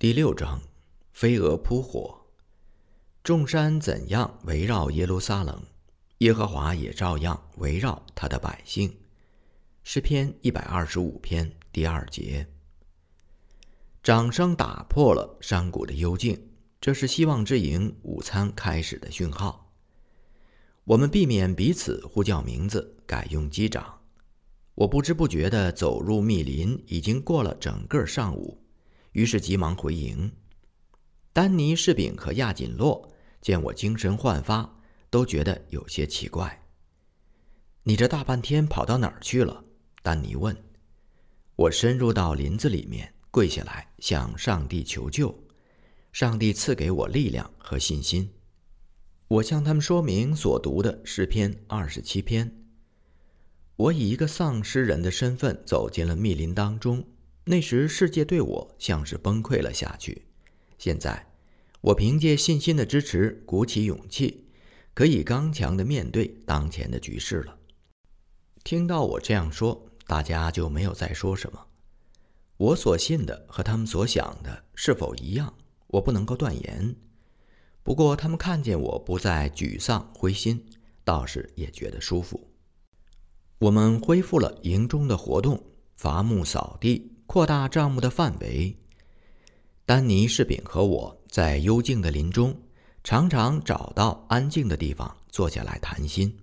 第六章，飞蛾扑火。众山怎样围绕耶路撒冷，耶和华也照样围绕他的百姓。诗篇一百二十五篇第二节。掌声打破了山谷的幽静，这是希望之营午餐开始的讯号。我们避免彼此呼叫名字，改用击掌。我不知不觉地走入密林，已经过了整个上午。于是急忙回营。丹尼、士兵和亚锦洛见我精神焕发，都觉得有些奇怪。你这大半天跑到哪儿去了？丹尼问。我深入到林子里面，跪下来向上帝求救。上帝赐给我力量和信心。我向他们说明所读的诗篇二十七篇。我以一个丧尸人的身份走进了密林当中。那时世界对我像是崩溃了下去。现在，我凭借信心的支持，鼓起勇气，可以刚强地面对当前的局势了。听到我这样说，大家就没有再说什么。我所信的和他们所想的是否一样，我不能够断言。不过，他们看见我不再沮丧灰心，倒是也觉得舒服。我们恢复了营中的活动，伐木、扫地。扩大账目的范围。丹尼士兵和我在幽静的林中，常常找到安静的地方坐下来谈心。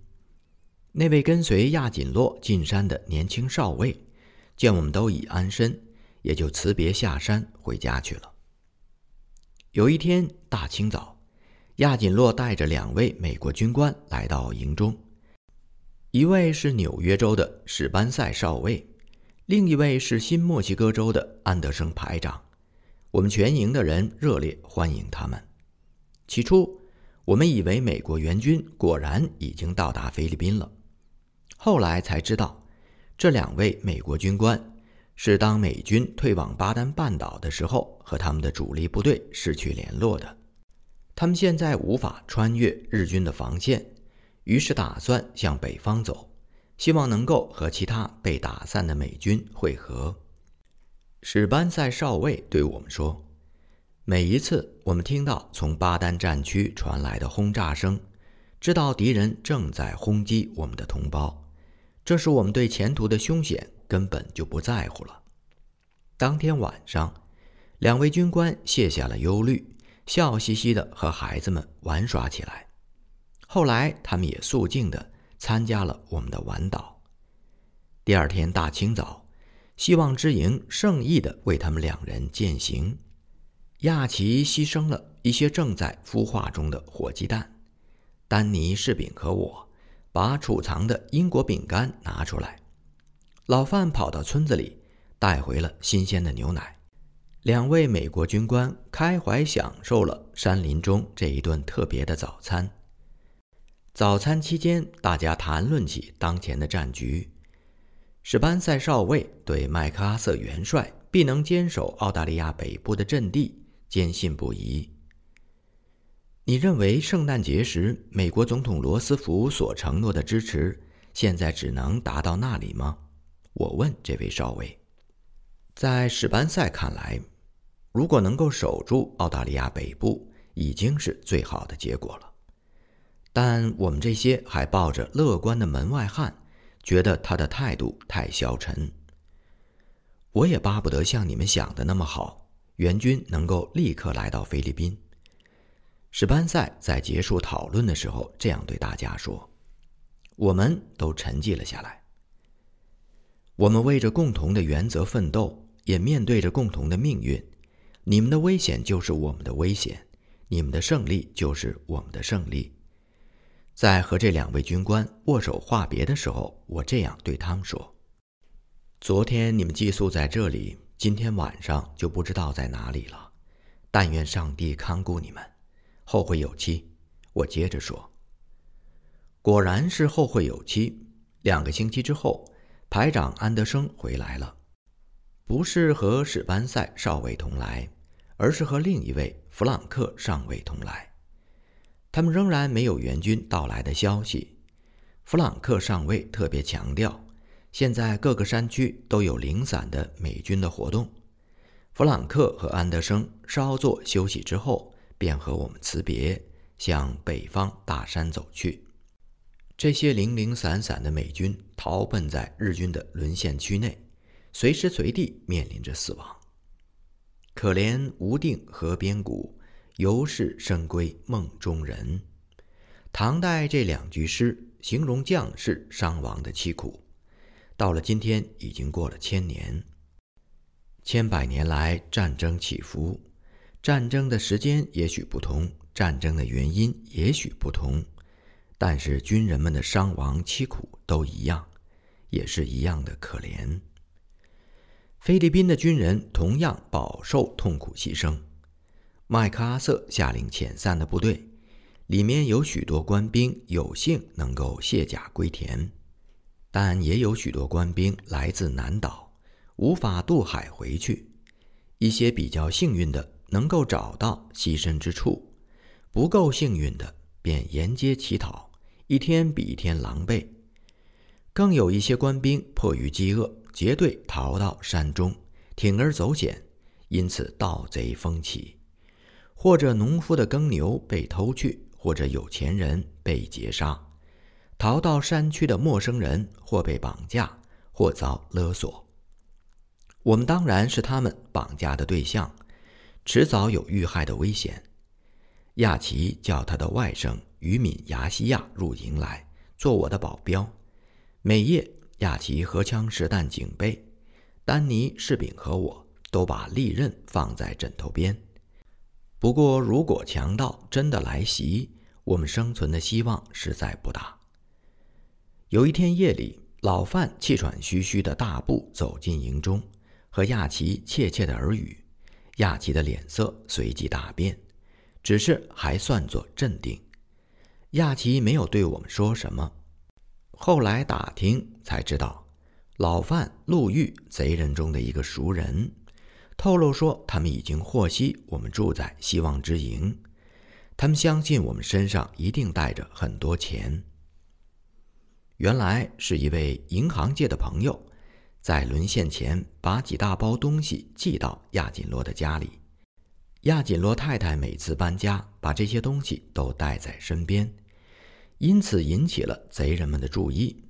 那位跟随亚锦洛进山的年轻少尉，见我们都已安身，也就辞别下山回家去了。有一天大清早，亚锦洛带着两位美国军官来到营中，一位是纽约州的史班塞少尉。另一位是新墨西哥州的安德生排长，我们全营的人热烈欢迎他们。起初，我们以为美国援军果然已经到达菲律宾了，后来才知道，这两位美国军官是当美军退往巴丹半岛的时候和他们的主力部队失去联络的。他们现在无法穿越日军的防线，于是打算向北方走。希望能够和其他被打散的美军会合。史班塞少尉对我们说：“每一次我们听到从巴丹战区传来的轰炸声，知道敌人正在轰击我们的同胞，这时我们对前途的凶险根本就不在乎了。”当天晚上，两位军官卸下了忧虑，笑嘻嘻地和孩子们玩耍起来。后来，他们也肃静地。参加了我们的晚祷。第二天大清早，希望之营盛意地为他们两人践行。亚奇牺牲了一些正在孵化中的火鸡蛋。丹尼士饼和我把储藏的英国饼干拿出来。老范跑到村子里带回了新鲜的牛奶。两位美国军官开怀享受了山林中这一顿特别的早餐。早餐期间，大家谈论起当前的战局。史班塞少尉对麦克阿瑟元帅必能坚守澳大利亚北部的阵地坚信不疑。你认为圣诞节时美国总统罗斯福所承诺的支持，现在只能达到那里吗？我问这位少尉。在史班塞看来，如果能够守住澳大利亚北部，已经是最好的结果了。但我们这些还抱着乐观的门外汉，觉得他的态度太消沉。我也巴不得像你们想的那么好，援军能够立刻来到菲律宾。史班塞在结束讨论的时候这样对大家说：“我们都沉寂了下来。我们为着共同的原则奋斗，也面对着共同的命运。你们的危险就是我们的危险，你们的胜利就是我们的胜利。”在和这两位军官握手话别的时候，我这样对他们说：“昨天你们寄宿在这里，今天晚上就不知道在哪里了。但愿上帝看顾你们，后会有期。”我接着说：“果然是后会有期。两个星期之后，排长安德生回来了，不是和史班塞少尉同来，而是和另一位弗朗克上尉同来。”他们仍然没有援军到来的消息。弗朗克上尉特别强调，现在各个山区都有零散的美军的活动。弗朗克和安德生稍作休息之后，便和我们辞别，向北方大山走去。这些零零散散的美军逃奔在日军的沦陷区内，随时随地面临着死亡。可怜无定河边骨，犹是深闺梦中人。唐代这两句诗形容将士伤亡的凄苦，到了今天已经过了千年。千百年来，战争起伏，战争的时间也许不同，战争的原因也许不同。但是军人们的伤亡凄苦都一样，也是一样的可怜。菲律宾的军人同样饱受痛苦牺牲。麦克阿瑟下令遣散的部队，里面有许多官兵有幸能够卸甲归田，但也有许多官兵来自南岛，无法渡海回去。一些比较幸运的能够找到栖身之处，不够幸运的。便沿街乞讨，一天比一天狼狈。更有一些官兵迫于饥饿，结队逃到山中，铤而走险，因此盗贼蜂起，或者农夫的耕牛被偷去，或者有钱人被劫杀。逃到山区的陌生人，或被绑架，或遭勒索。我们当然是他们绑架的对象，迟早有遇害的危险。亚奇叫他的外甥于敏牙西亚入营来做我的保镖。每夜，亚奇荷枪实弹警备，丹尼士兵和我都把利刃放在枕头边。不过，如果强盗真的来袭，我们生存的希望实在不大。有一天夜里，老范气喘吁吁的大步走进营中，和亚奇窃窃的耳语。亚奇的脸色随即大变。只是还算作镇定，亚奇没有对我们说什么。后来打听才知道，老范路遇贼人中的一个熟人，透露说他们已经获悉我们住在希望之营，他们相信我们身上一定带着很多钱。原来是一位银行界的朋友，在沦陷前把几大包东西寄到亚锦罗的家里。亚锦罗太太每次搬家，把这些东西都带在身边，因此引起了贼人们的注意。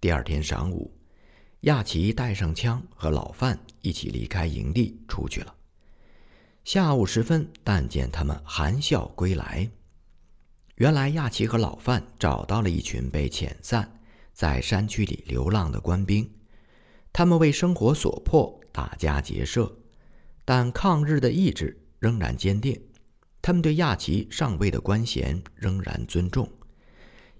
第二天晌午，亚奇带上枪和老范一起离开营地出去了。下午时分，但见他们含笑归来。原来亚奇和老范找到了一群被遣散在山区里流浪的官兵，他们为生活所迫，打家劫舍。但抗日的意志仍然坚定，他们对亚奇上尉的官衔仍然尊重。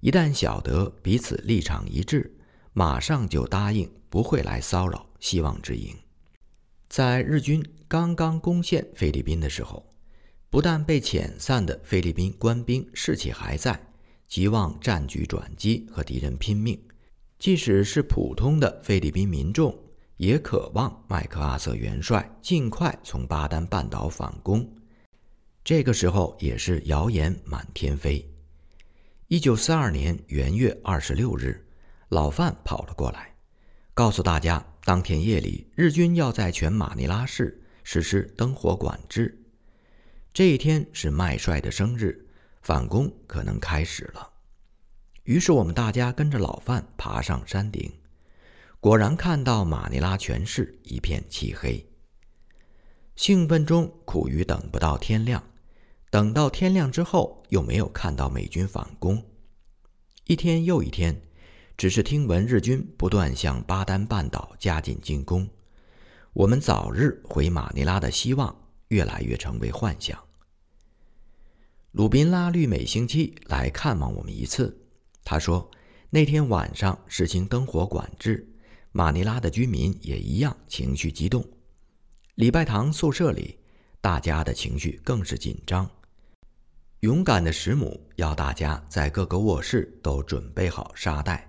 一旦晓得彼此立场一致，马上就答应不会来骚扰希望之营。在日军刚刚攻陷菲律宾的时候，不但被遣散的菲律宾官兵士气还在，急望战局转机和敌人拼命；即使是普通的菲律宾民众。也渴望麦克阿瑟元帅尽快从巴丹半岛反攻。这个时候也是谣言满天飞。一九四二年元月二十六日，老范跑了过来，告诉大家，当天夜里日军要在全马尼拉市实施灯火管制。这一天是麦帅的生日，反攻可能开始了。于是我们大家跟着老范爬上山顶。果然看到马尼拉全市一片漆黑。兴奋中苦于等不到天亮，等到天亮之后又没有看到美军反攻，一天又一天，只是听闻日军不断向巴丹半岛加紧进攻，我们早日回马尼拉的希望越来越成为幻想。鲁宾拉律每星期来看望我们一次，他说那天晚上实行灯火管制。马尼拉的居民也一样情绪激动，礼拜堂宿舍里，大家的情绪更是紧张。勇敢的石母要大家在各个卧室都准备好沙袋，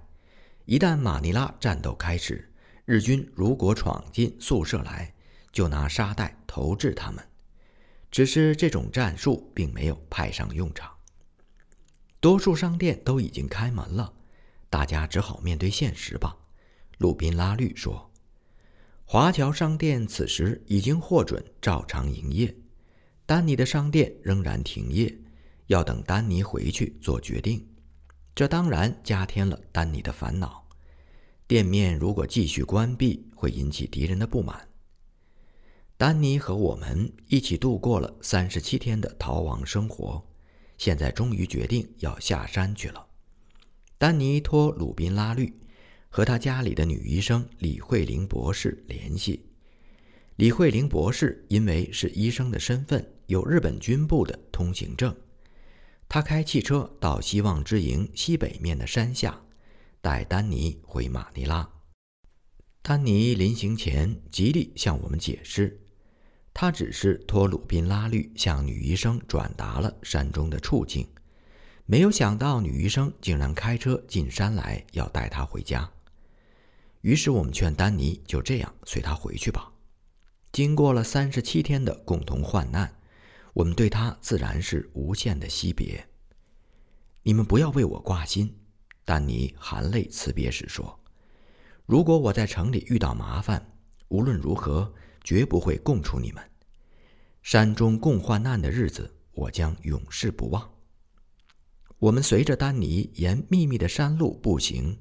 一旦马尼拉战斗开始，日军如果闯进宿舍来，就拿沙袋投掷他们。只是这种战术并没有派上用场，多数商店都已经开门了，大家只好面对现实吧。鲁宾拉律说：“华侨商店此时已经获准照常营业，丹尼的商店仍然停业，要等丹尼回去做决定。这当然加添了丹尼的烦恼。店面如果继续关闭，会引起敌人的不满。丹尼和我们一起度过了三十七天的逃亡生活，现在终于决定要下山去了。丹尼托鲁宾拉律和他家里的女医生李慧玲博士联系。李慧玲博士因为是医生的身份，有日本军部的通行证。他开汽车到希望之营西北面的山下，带丹尼回马尼拉。丹尼临行前极力向我们解释。他只是托鲁宾拉律向女医生转达了山中的处境，没有想到女医生竟然开车进山来要带他回家。于是我们劝丹尼就这样随他回去吧。经过了三十七天的共同患难，我们对他自然是无限的惜别。你们不要为我挂心，丹尼含泪辞别时说：“如果我在城里遇到麻烦，无论如何绝不会供出你们。”山中共患难的日子，我将永世不忘。我们随着丹尼沿密密的山路步行，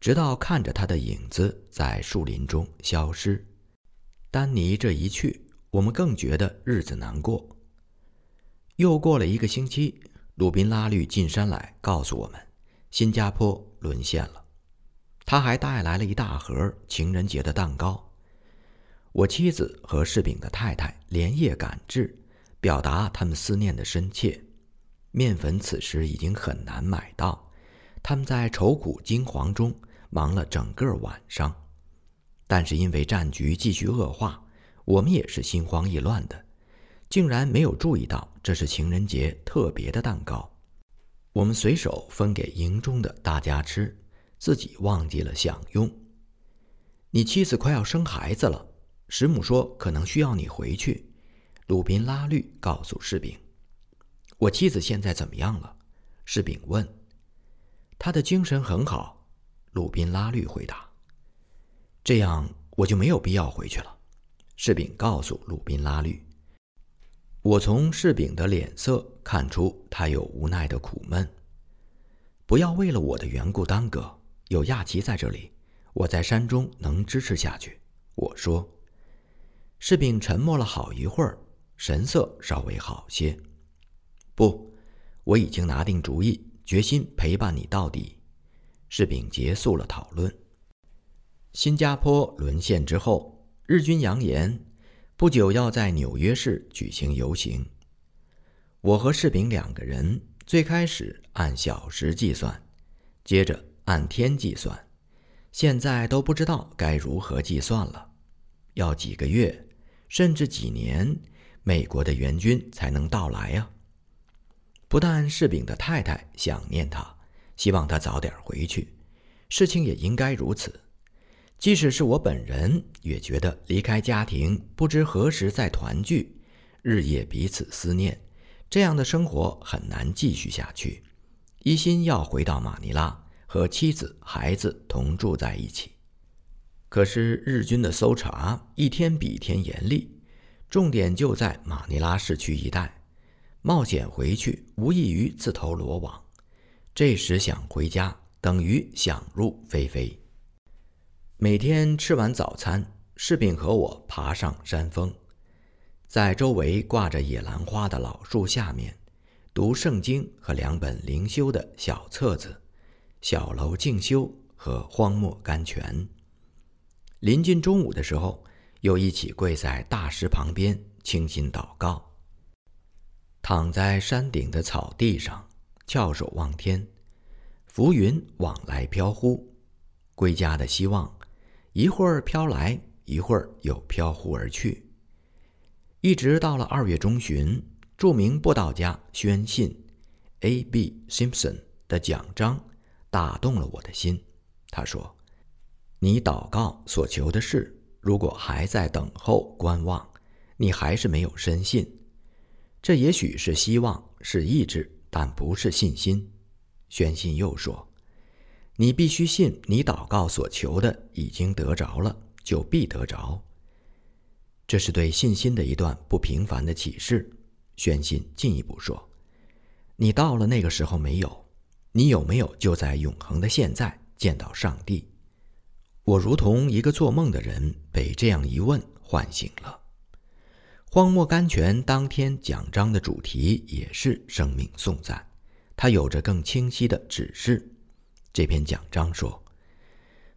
直到看着他的影子在树林中消失。丹尼这一去，我们更觉得日子难过。又过了一个星期，鲁宾拉律进山来告诉我们，新加坡沦陷了。他还带来了一大盒情人节的蛋糕。我妻子和柿饼的太太连夜赶至，表达他们思念的深切。面粉此时已经很难买到，他们在愁苦惊惶中忙了整个晚上。但是因为战局继续恶化，我们也是心慌意乱的，竟然没有注意到这是情人节特别的蛋糕。我们随手分给营中的大家吃，自己忘记了享用。你妻子快要生孩子了。师母说：“可能需要你回去。”鲁宾拉律告诉士兵：“我妻子现在怎么样了？”士兵问。“她的精神很好。”鲁宾拉律回答。“这样我就没有必要回去了。”士兵告诉鲁宾拉律。我从柿饼的脸色看出他有无奈的苦闷。不要为了我的缘故耽搁。有亚奇在这里，我在山中能支持下去。”我说。柿饼沉默了好一会儿，神色稍微好些。不，我已经拿定主意，决心陪伴你到底。柿饼结束了讨论。新加坡沦陷之后，日军扬言不久要在纽约市举行游行。我和士兵两个人最开始按小时计算，接着按天计算，现在都不知道该如何计算了。要几个月？甚至几年，美国的援军才能到来呀。不但士兵的太太想念他，希望他早点回去，事情也应该如此。即使是我本人，也觉得离开家庭，不知何时再团聚，日夜彼此思念，这样的生活很难继续下去。一心要回到马尼拉，和妻子、孩子同住在一起。可是日军的搜查一天比一天严厉，重点就在马尼拉市区一带，冒险回去无异于自投罗网。这时想回家，等于想入非非。每天吃完早餐，士兵和我爬上山峰，在周围挂着野兰花的老树下面，读圣经和两本灵修的小册子，《小楼静修》和《荒漠甘泉》。临近中午的时候，又一起跪在大石旁边倾心祷告。躺在山顶的草地上，翘首望天，浮云往来飘忽，归家的希望，一会儿飘来，一会儿又飘忽而去。一直到了二月中旬，著名布道家宣信 （A.B. Simpson） 的讲章打动了我的心。他说。你祷告所求的事，如果还在等候观望，你还是没有深信。这也许是希望，是意志，但不是信心。宣信又说：“你必须信，你祷告所求的已经得着了，就必得着。这是对信心的一段不平凡的启示。宣信进一步说：“你到了那个时候没有？你有没有就在永恒的现在见到上帝？”我如同一个做梦的人，被这样一问唤醒了。荒漠甘泉当天讲章的主题也是生命颂赞，它有着更清晰的指示。这篇讲章说：“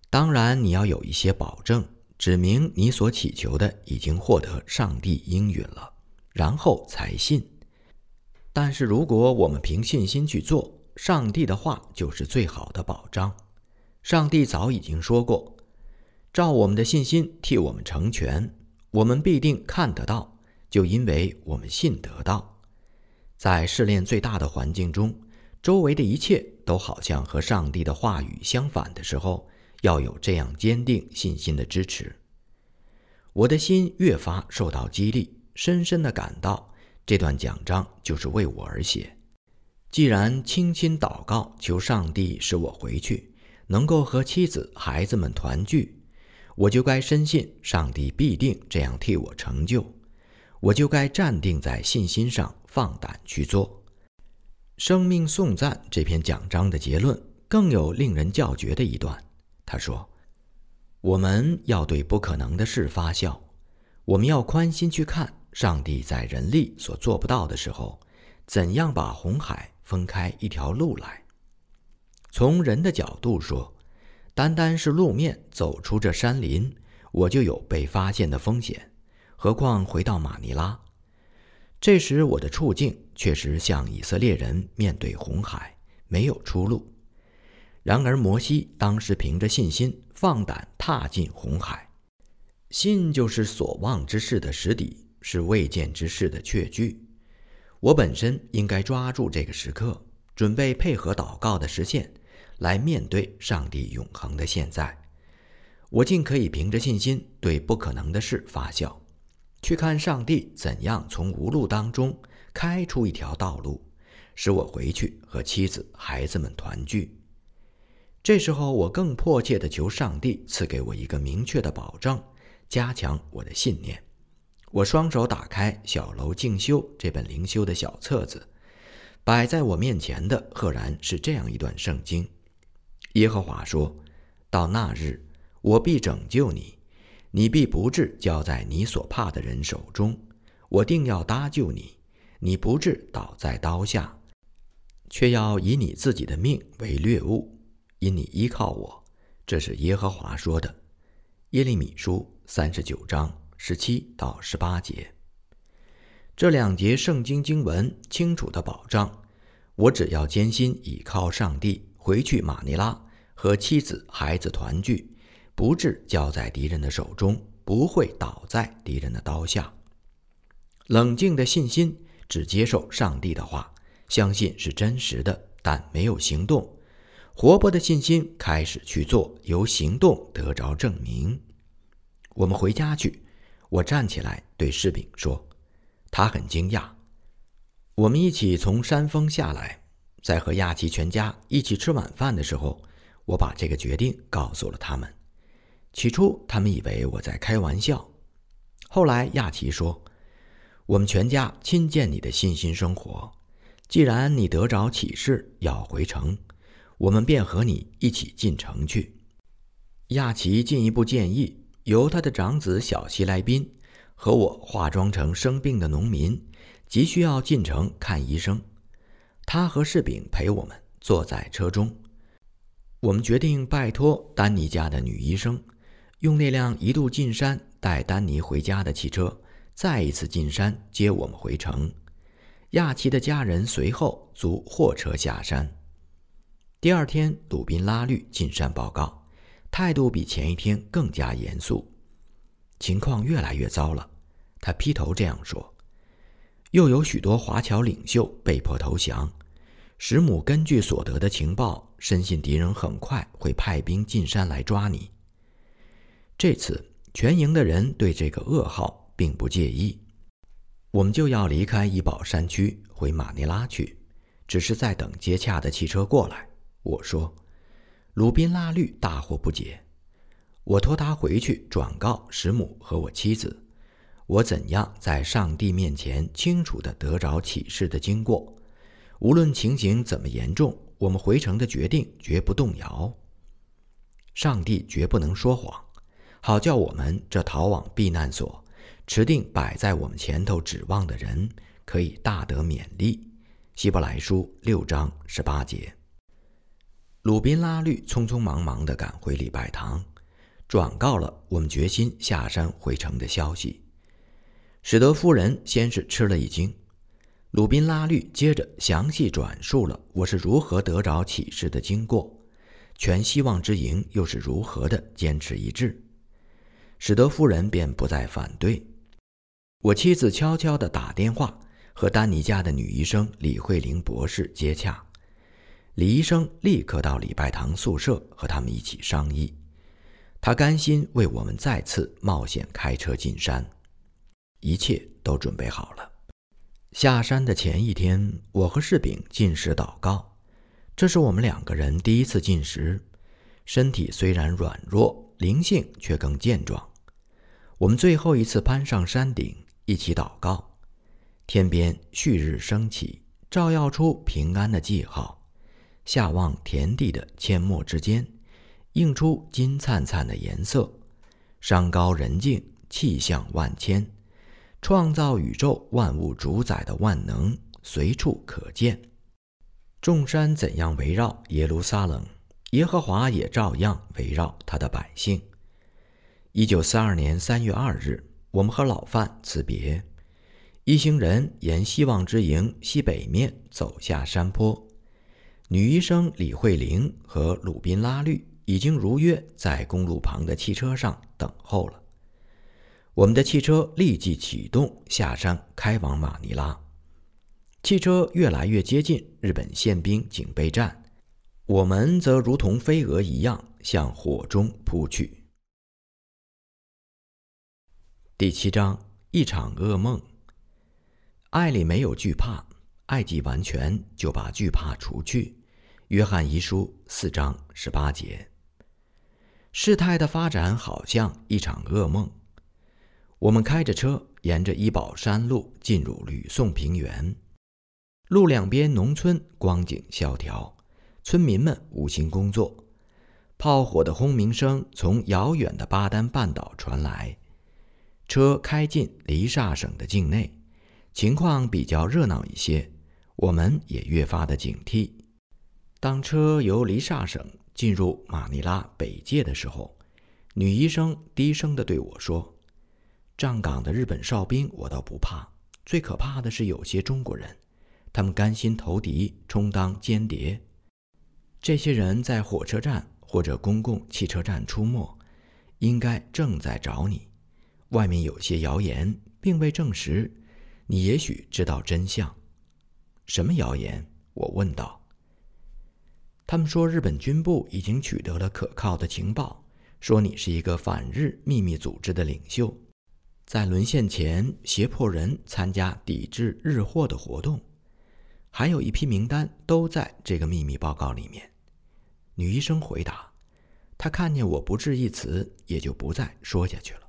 当然，你要有一些保证，指明你所祈求的已经获得上帝应允了。”然后才信，但是如果我们凭信心去做，上帝的话就是最好的保障。上帝早已经说过，照我们的信心替我们成全，我们必定看得到，就因为我们信得到。在试炼最大的环境中，周围的一切都好像和上帝的话语相反的时候，要有这样坚定信心的支持。我的心越发受到激励。深深的感到，这段讲章就是为我而写。既然倾心祷告，求上帝使我回去，能够和妻子、孩子们团聚，我就该深信上帝必定这样替我成就。我就该站定在信心上，放胆去做。生命颂赞这篇讲章的结论更有令人叫绝的一段。他说：“我们要对不可能的事发笑，我们要宽心去看。”上帝在人力所做不到的时候，怎样把红海分开一条路来？从人的角度说，单单是路面走出这山林，我就有被发现的风险。何况回到马尼拉，这时我的处境确实像以色列人面对红海，没有出路。然而摩西当时凭着信心放胆踏进红海，信就是所望之事的实底。是未见之事的确据，我本身应该抓住这个时刻，准备配合祷告的实现，来面对上帝永恒的现在。我尽可以凭着信心对不可能的事发笑，去看上帝怎样从无路当中开出一条道路，使我回去和妻子、孩子们团聚。这时候，我更迫切地求上帝赐给我一个明确的保证，加强我的信念。我双手打开《小楼静修》这本灵修的小册子，摆在我面前的赫然是这样一段圣经：耶和华说：“到那日，我必拯救你，你必不至交在你所怕的人手中；我定要搭救你，你不至倒在刀下，却要以你自己的命为掠物，因你依靠我。”这是耶和华说的，《耶利米书》三十九章。十七到十八节，这两节圣经经文清楚的保障：我只要坚心倚靠上帝，回去马尼拉和妻子孩子团聚，不致交在敌人的手中，不会倒在敌人的刀下。冷静的信心只接受上帝的话，相信是真实的，但没有行动。活泼的信心开始去做，由行动得着证明。我们回家去。我站起来对士兵说：“他很惊讶。我们一起从山峰下来，在和亚奇全家一起吃晚饭的时候，我把这个决定告诉了他们。起初，他们以为我在开玩笑。后来，亚奇说：‘我们全家亲见你的信心生活。既然你得着启示要回城，我们便和你一起进城去。’亚奇进一步建议。”由他的长子小希来宾和我化妆成生病的农民，急需要进城看医生。他和士兵陪我们坐在车中。我们决定拜托丹尼家的女医生，用那辆一度进山带丹尼回家的汽车，再一次进山接我们回城。亚奇的家人随后租货车下山。第二天，鲁宾拉律进山报告。态度比前一天更加严肃，情况越来越糟了。他劈头这样说：“又有许多华侨领袖被迫投降。石母根据所得的情报，深信敌人很快会派兵进山来抓你。这次全营的人对这个噩耗并不介意。我们就要离开怡保山区回马尼拉去，只是在等接洽的汽车过来。”我说。鲁宾拉律大惑不解，我托他回去转告石母和我妻子，我怎样在上帝面前清楚地得着启示的经过。无论情形怎么严重，我们回城的决定绝不动摇。上帝绝不能说谎，好叫我们这逃往避难所、持定摆在我们前头指望的人，可以大得勉励。希伯来书六章十八节。鲁宾拉律匆匆忙忙地赶回礼拜堂，转告了我们决心下山回城的消息。使得夫人先是吃了一惊。鲁宾拉律接着详细转述了我是如何得着启示的经过。全希望之营又是如何的坚持一致，使得夫人便不再反对。我妻子悄悄地打电话和丹尼家的女医生李慧玲博士接洽，李医生立刻到礼拜堂宿舍和他们一起商议。他甘心为我们再次冒险开车进山，一切都准备好了。下山的前一天，我和士兵进食祷告。这是我们两个人第一次进食，身体虽然软弱，灵性却更健壮。我们最后一次攀上山顶，一起祷告。天边旭日升起，照耀出平安的记号。下望田地的阡陌之间，映出金灿灿的颜色。山高人静，气象万千，创造宇宙万物主宰的万能随处可见。众山怎样围绕耶路撒冷，耶和华也照样围绕他的百姓。一九四二年三月二日，我们和老范辞别，一行人沿希望之营西北面走下山坡。女医生李慧玲和鲁宾拉律已经如约在公路旁的汽车上等候了。我们的汽车立即启动，下山开往马尼拉。汽车越来越接近日本宪兵警备站，我们则如同飞蛾一样向火中扑去。第七章：一场噩梦。爱里没有惧怕，爱既完全，就把惧怕除去。约翰遗书四章十八节。事态的发展好像一场噩梦。我们开着车，沿着伊保山路进入吕宋平原。路两边农村光景萧条，村民们无心工作。炮火的轰鸣声从遥远的巴丹半岛传来。车开进黎萨省的境内，情况比较热闹一些，我们也越发的警惕。当车由黎萨省进入马尼拉北界的时候，女医生低声地对我说：“站岗的日本哨兵我倒不怕，最可怕的是有些中国人。”他们甘心投敌，充当间谍。这些人在火车站或者公共汽车站出没，应该正在找你。外面有些谣言，并未证实。你也许知道真相。什么谣言？我问道。他们说日本军部已经取得了可靠的情报，说你是一个反日秘密组织的领袖，在沦陷前胁迫人参加抵制日货的活动。还有一批名单都在这个秘密报告里面。女医生回答：“她看见我不置一词，也就不再说下去了。”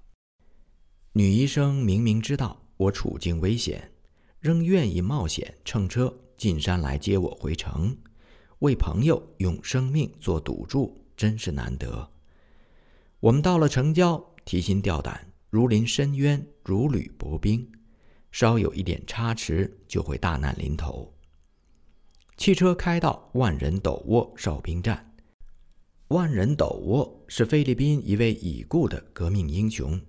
女医生明明知道我处境危险，仍愿意冒险乘车进山来接我回城，为朋友用生命做赌注，真是难得。我们到了城郊，提心吊胆，如临深渊，如履薄冰，稍有一点差池，就会大难临头。汽车开到万人斗窝哨兵站。万人斗窝是菲律宾一位已故的革命英雄，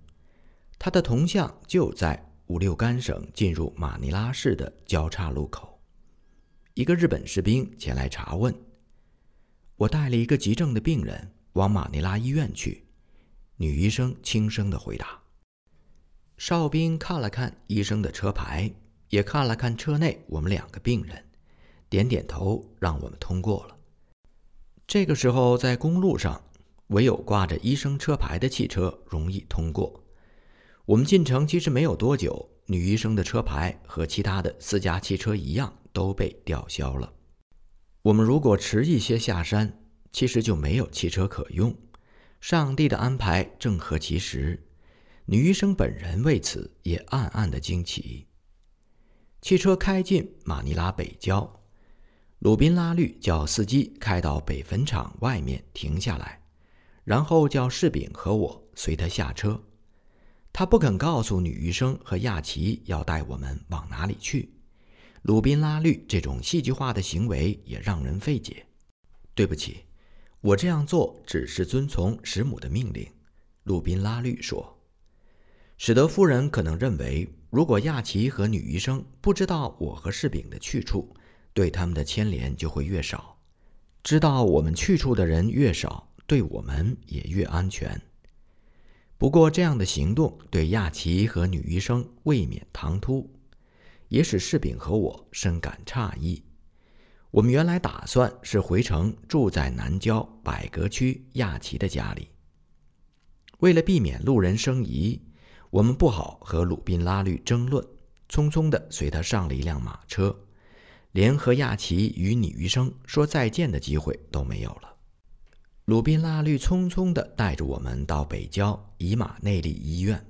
他的铜像就在五六干省进入马尼拉市的交叉路口。一个日本士兵前来查问，我带了一个急症的病人往马尼拉医院去。女医生轻声的回答。哨兵看了看医生的车牌，也看了看车内我们两个病人。点点头，让我们通过了。这个时候，在公路上，唯有挂着医生车牌的汽车容易通过。我们进城其实没有多久，女医生的车牌和其他的私家汽车一样都被吊销了。我们如果迟一些下山，其实就没有汽车可用。上帝的安排正合其时，女医生本人为此也暗暗的惊奇。汽车开进马尼拉北郊，鲁宾拉律叫司机开到北坟场外面停下来，然后叫士兵和我随他下车。他不肯告诉女医生和亚奇要带我们往哪里去。鲁宾拉绿这种戏剧化的行为也让人费解。对不起。我这样做只是遵从师母的命令，鲁宾拉绿说。史德夫人可能认为，如果亚奇和女医生不知道我和士兵的去处，对他们的牵连就会越少。知道我们去处的人越少，对我们也越安全。不过，这样的行动对亚奇和女医生未免唐突，也使士兵和我深感诧异。我们原来打算是回城住在南郊百格区亚奇的家里。为了避免路人生疑，我们不好和鲁宾拉律争论，匆匆地随他上了一辆马车，连和亚奇与女医生说再见的机会都没有了。鲁宾拉绿匆匆地带着我们到北郊以马内利医院，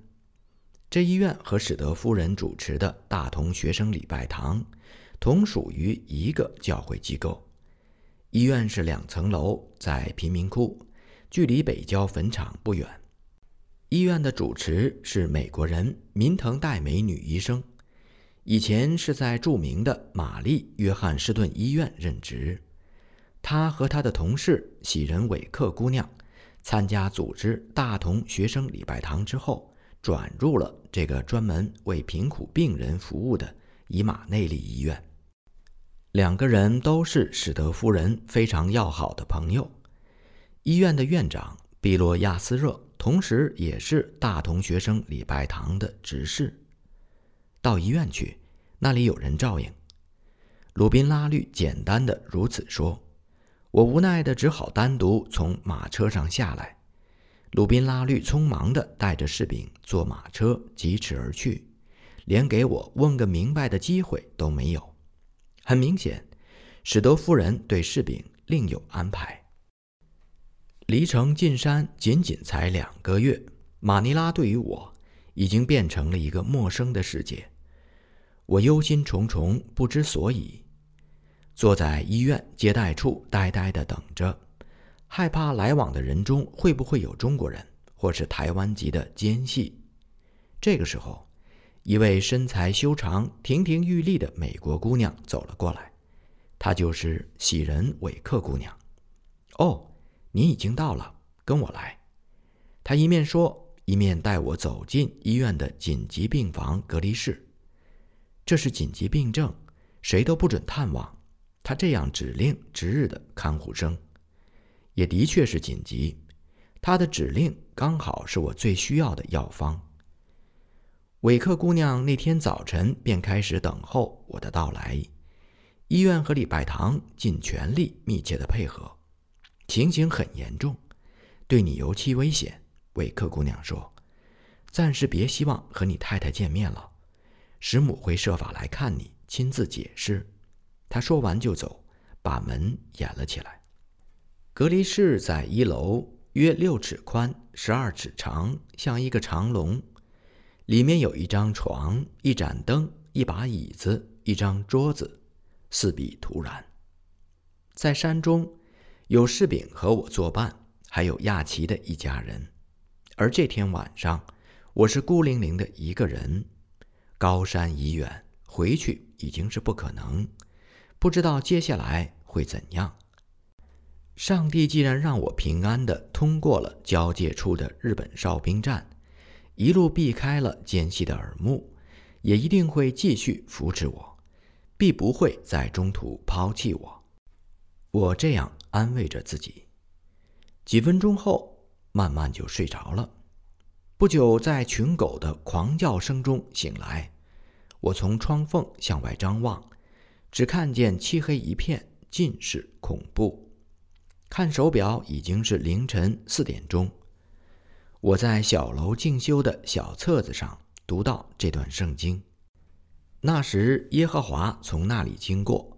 这医院和史德夫人主持的大同学生礼拜堂。同属于一个教会机构。医院是两层楼，在贫民窟，距离北郊坟场不远。医院的主持是美国人民腾代美女医生，以前是在著名的玛丽约翰士顿医院任职。他和他的同事喜人韦克姑娘参加组织大同学生礼拜堂之后，转入了这个专门为贫苦病人服务的以马内利医院。两个人都是史德夫人非常要好的朋友。医院的院长毕洛亚斯热，同时也是大同学生礼拜堂的执事。到医院去，那里有人照应。鲁宾拉律简单的如此说。我无奈的只好单独从马车上下来。鲁宾拉律匆忙的带着士兵坐马车疾驰而去，连给我问个明白的机会都没有。很明显，史德夫人对士兵另有安排。离城进山仅仅才两个月，马尼拉对于我已经变成了一个陌生的世界。我忧心忡忡，不知所以，坐在医院接待处呆呆地等着，害怕来往的人中会不会有中国人或是台湾籍的奸细。这个时候。一位身材修长、亭亭玉立的美国姑娘走了过来，她就是喜人韦克姑娘。哦，你已经到了，跟我来。她一面说，一面带我走进医院的紧急病房隔离室。这是紧急病症，谁都不准探望。她这样指令值日的看护生，也的确是紧急。她的指令刚好是我最需要的药方。韦克姑娘那天早晨便开始等候我的到来，医院和礼拜堂尽全力密切的配合。情形很严重，对你尤其危险。韦克姑娘说：“暂时别希望和你太太见面了，师母会设法来看你，亲自解释。”他说完就走，把门掩了起来。隔离室在一楼，约六尺宽，十二尺长，像一个长龙。里面有一张床、一盏灯、一把椅子、一张桌子，四壁突然。在山中，有柿饼和我作伴，还有亚奇的一家人。而这天晚上，我是孤零零的一个人。高山已远，回去已经是不可能。不知道接下来会怎样。上帝既然让我平安的通过了交界处的日本哨兵站。一路避开了尖细的耳目，也一定会继续扶持我，必不会在中途抛弃我。我这样安慰着自己。几分钟后，慢慢就睡着了。不久，在群狗的狂叫声中醒来，我从窗缝向外张望，只看见漆黑一片，尽是恐怖。看手表，已经是凌晨四点钟。我在小楼静修的小册子上读到这段圣经。那时，耶和华从那里经过，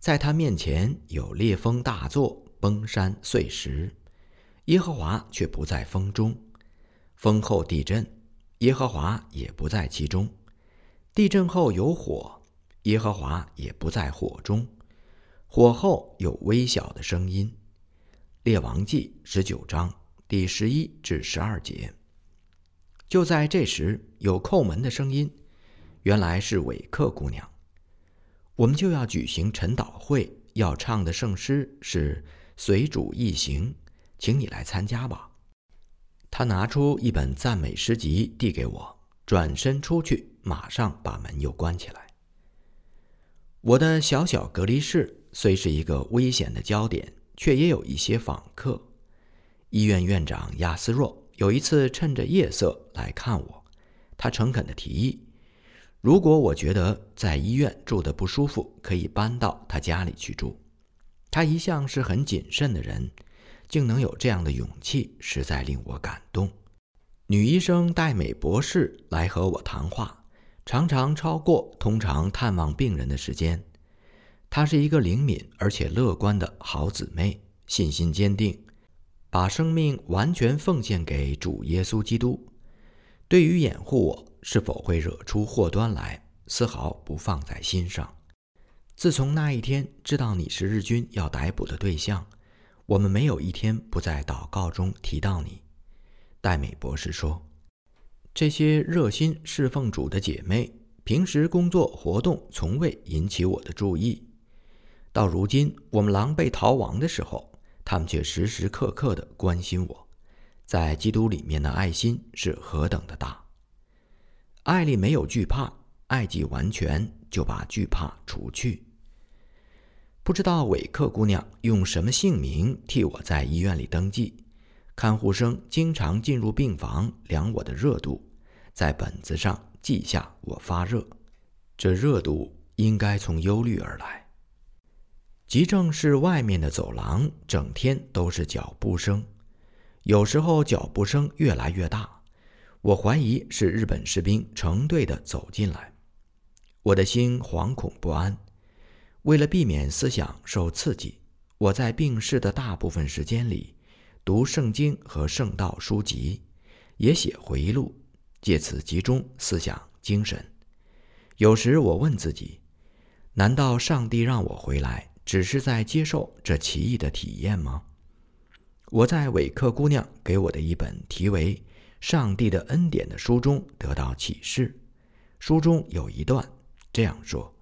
在他面前有烈风大作，崩山碎石，耶和华却不在风中；风后地震，耶和华也不在其中；地震后有火，耶和华也不在火中；火后有微小的声音。列王记十九章第十一至十二节。就在这时，有叩门的声音，原来是韦克姑娘。我们就要举行晨祷会，要唱的圣诗是《随主一行》，请你来参加吧。他拿出一本赞美诗集递给我，转身出去，马上把门又关起来。我的小小隔离室虽是一个危险的焦点。却也有一些访客。医院院长亚斯若有一次趁着夜色来看我，他诚恳地提议，如果我觉得在医院住得不舒服，可以搬到他家里去住。他一向是很谨慎的人，竟能有这样的勇气，实在令我感动。女医生戴美博士来和我谈话，常常超过通常探望病人的时间。她是一个灵敏而且乐观的好姊妹，信心坚定，把生命完全奉献给主耶稣基督。对于掩护我是否会惹出祸端来，丝毫不放在心上。自从那一天知道你是日军要逮捕的对象，我们没有一天不在祷告中提到你。戴美博士说：“这些热心侍奉主的姐妹，平时工作活动从未引起我的注意。”到如今，我们狼狈逃亡的时候，他们却时时刻刻的关心我，在基督里面的爱心是何等的大。爱里没有惧怕，爱既完全，就把惧怕除去。不知道韦克姑娘用什么姓名替我在医院里登记？看护生经常进入病房量我的热度，在本子上记下我发热。这热度应该从忧虑而来。急症室外面的走廊整天都是脚步声，有时候脚步声越来越大，我怀疑是日本士兵成队的走进来，我的心惶恐不安。为了避免思想受刺激，我在病室的大部分时间里读圣经和圣道书籍，也写回忆录，借此集中思想精神。有时我问自己：难道上帝让我回来？只是在接受这奇异的体验吗？我在韦克姑娘给我的一本题为《上帝的恩典》的书中得到启示。书中有一段这样说：“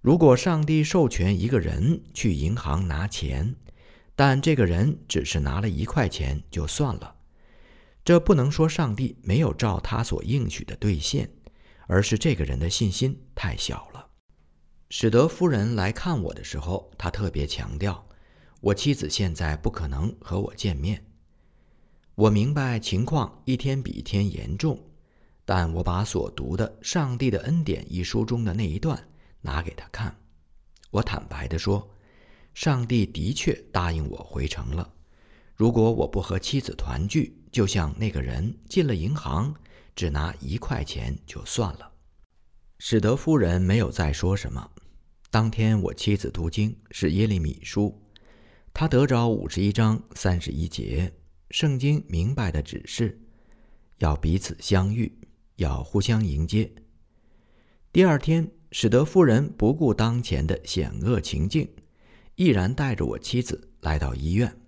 如果上帝授权一个人去银行拿钱，但这个人只是拿了一块钱就算了，这不能说上帝没有照他所应许的兑现，而是这个人的信心太小了。”史德夫人来看我的时候，他特别强调，我妻子现在不可能和我见面。我明白情况一天比一天严重，但我把所读的《上帝的恩典》一书中的那一段拿给他看。我坦白地说，上帝的确答应我回城了。如果我不和妻子团聚，就像那个人进了银行，只拿一块钱就算了。史德夫人没有再说什么。当天我妻子读经是耶利米书，她得着五十一章三十一节，圣经明白的指示，要彼此相遇，要互相迎接。第二天，使得夫人不顾当前的险恶情境，毅然带着我妻子来到医院。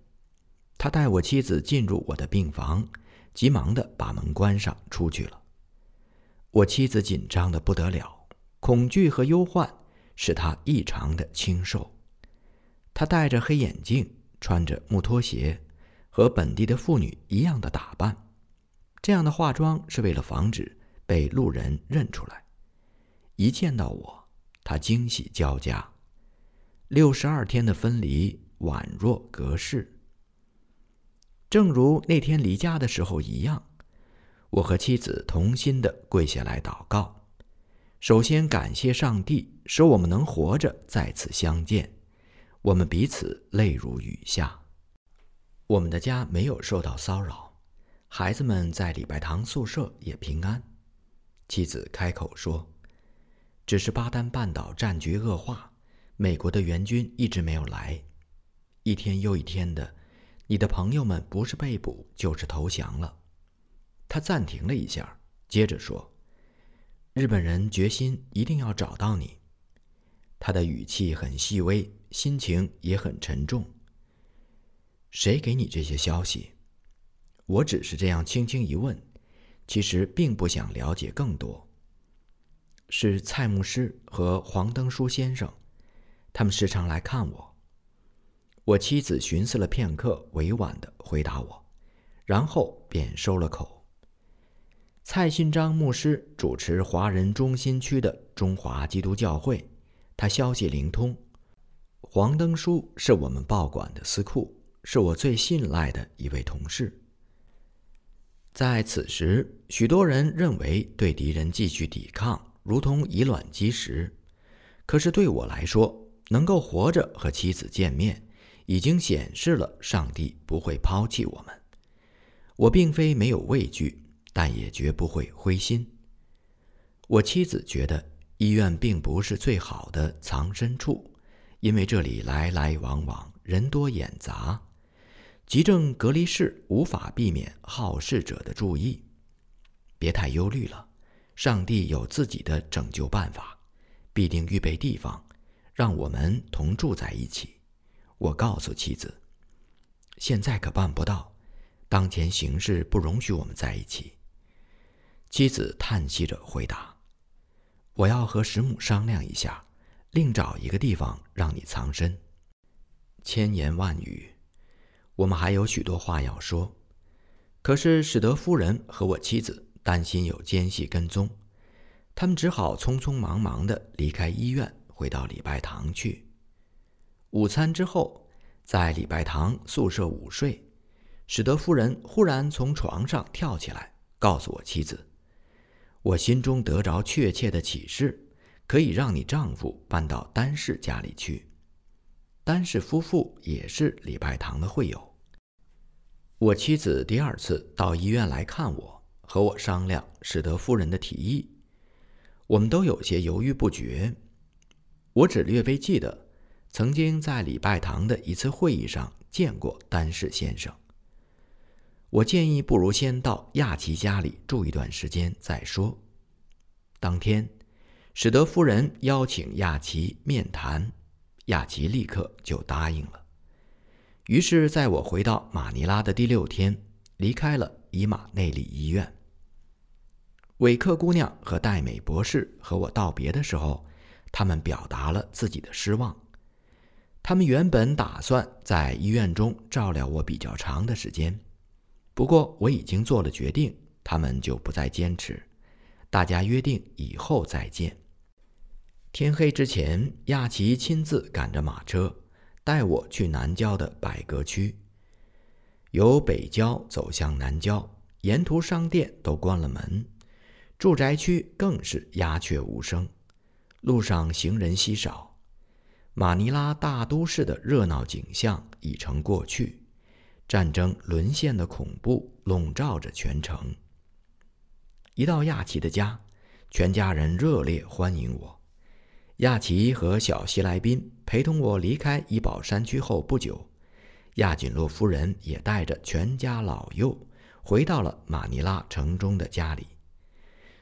他带我妻子进入我的病房，急忙的把门关上，出去了。我妻子紧张的不得了，恐惧和忧患。使他异常的清瘦。他戴着黑眼镜，穿着木拖鞋，和本地的妇女一样的打扮。这样的化妆是为了防止被路人认出来。一见到我，他惊喜交加。六十二天的分离宛若隔世，正如那天离家的时候一样。我和妻子同心的跪下来祷告。首先感谢上帝，使我们能活着再次相见。我们彼此泪如雨下。我们的家没有受到骚扰，孩子们在礼拜堂宿舍也平安。妻子开口说：“只是巴丹半岛战局恶化，美国的援军一直没有来。一天又一天的，你的朋友们不是被捕，就是投降了。”他暂停了一下，接着说：“日本人决心一定要找到你。”他的语气很细微，心情也很沉重。谁给你这些消息？我只是这样轻轻一问，其实并不想了解更多。是蔡牧师和黄登书先生，他们时常来看我。我妻子寻思了片刻，委婉的回答我，然后便收了口。蔡新章牧师主持华人中心区的中华基督教会，他消息灵通。黄登书是我们报馆的司库。是我最信赖的一位同事。在此时，许多人认为对敌人继续抵抗如同以卵击石，可是对我来说，能够活着和妻子见面，已经显示了上帝不会抛弃我们。我并非没有畏惧，但也绝不会灰心。我妻子觉得医院并不是最好的藏身处，因为这里来来往往，人多眼杂。急症隔离室无法避免好事者的注意，别太忧虑了。上帝有自己的拯救办法，必定预备地方，让我们同住在一起。我告诉妻子，现在可办不到，当前形势不容许我们在一起。妻子叹息着回答：“我要和师母商量一下，另找一个地方让你藏身。”千言万语。我们还有许多话要说，可是史德夫人和我妻子担心有奸细跟踪，他们只好匆匆忙忙的离开医院，回到礼拜堂去。午餐之后，在礼拜堂宿舍午睡，史德夫人忽然从床上跳起来，告诉我妻子：“我心中得着确切的启示，可以让你丈夫搬到丹氏家里去。”丹氏夫妇也是礼拜堂的会友。我妻子第二次到医院来看我，和我商量史德夫人的提议。我们都有些犹豫不决。我只略微记得，曾经在礼拜堂的一次会议上见过丹氏先生。我建议不如先到亚奇家里住一段时间再说。当天，史德夫人邀请亚奇面谈。亚奇立刻就答应了。于是，在我回到马尼拉的第六天，离开了伊马内利医院。韦克姑娘和戴美博士和我道别的时候，他们表达了自己的失望。他们原本打算在医院中照料我比较长的时间，不过我已经做了决定，他们就不再坚持。大家约定以后再见。天黑之前，亚奇亲自赶着马车，带我去南郊的百格区。由北郊走向南郊，沿途商店都关了门，住宅区更是鸦雀无声，路上行人稀少。马尼拉大都市的热闹景象已成过去，战争沦陷的恐怖笼罩着全城。一到亚奇的家，全家人热烈欢迎我。亚奇和小希莱宾陪同我离开伊保山区后不久，亚锦洛夫人也带着全家老幼回到了马尼拉城中的家里。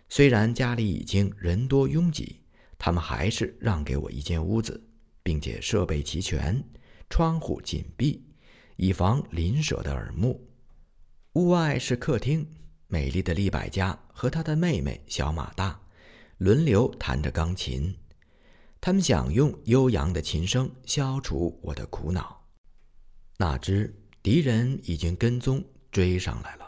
虽然家里已经人多拥挤，他们还是让给我一间屋子，并且设备齐全，窗户紧闭，以防邻舍的耳目。屋外是客厅，美丽的利百加和他的妹妹小马大轮流弹着钢琴。他们想用悠扬的琴声消除我的苦恼，哪知敌人已经跟踪追上来了。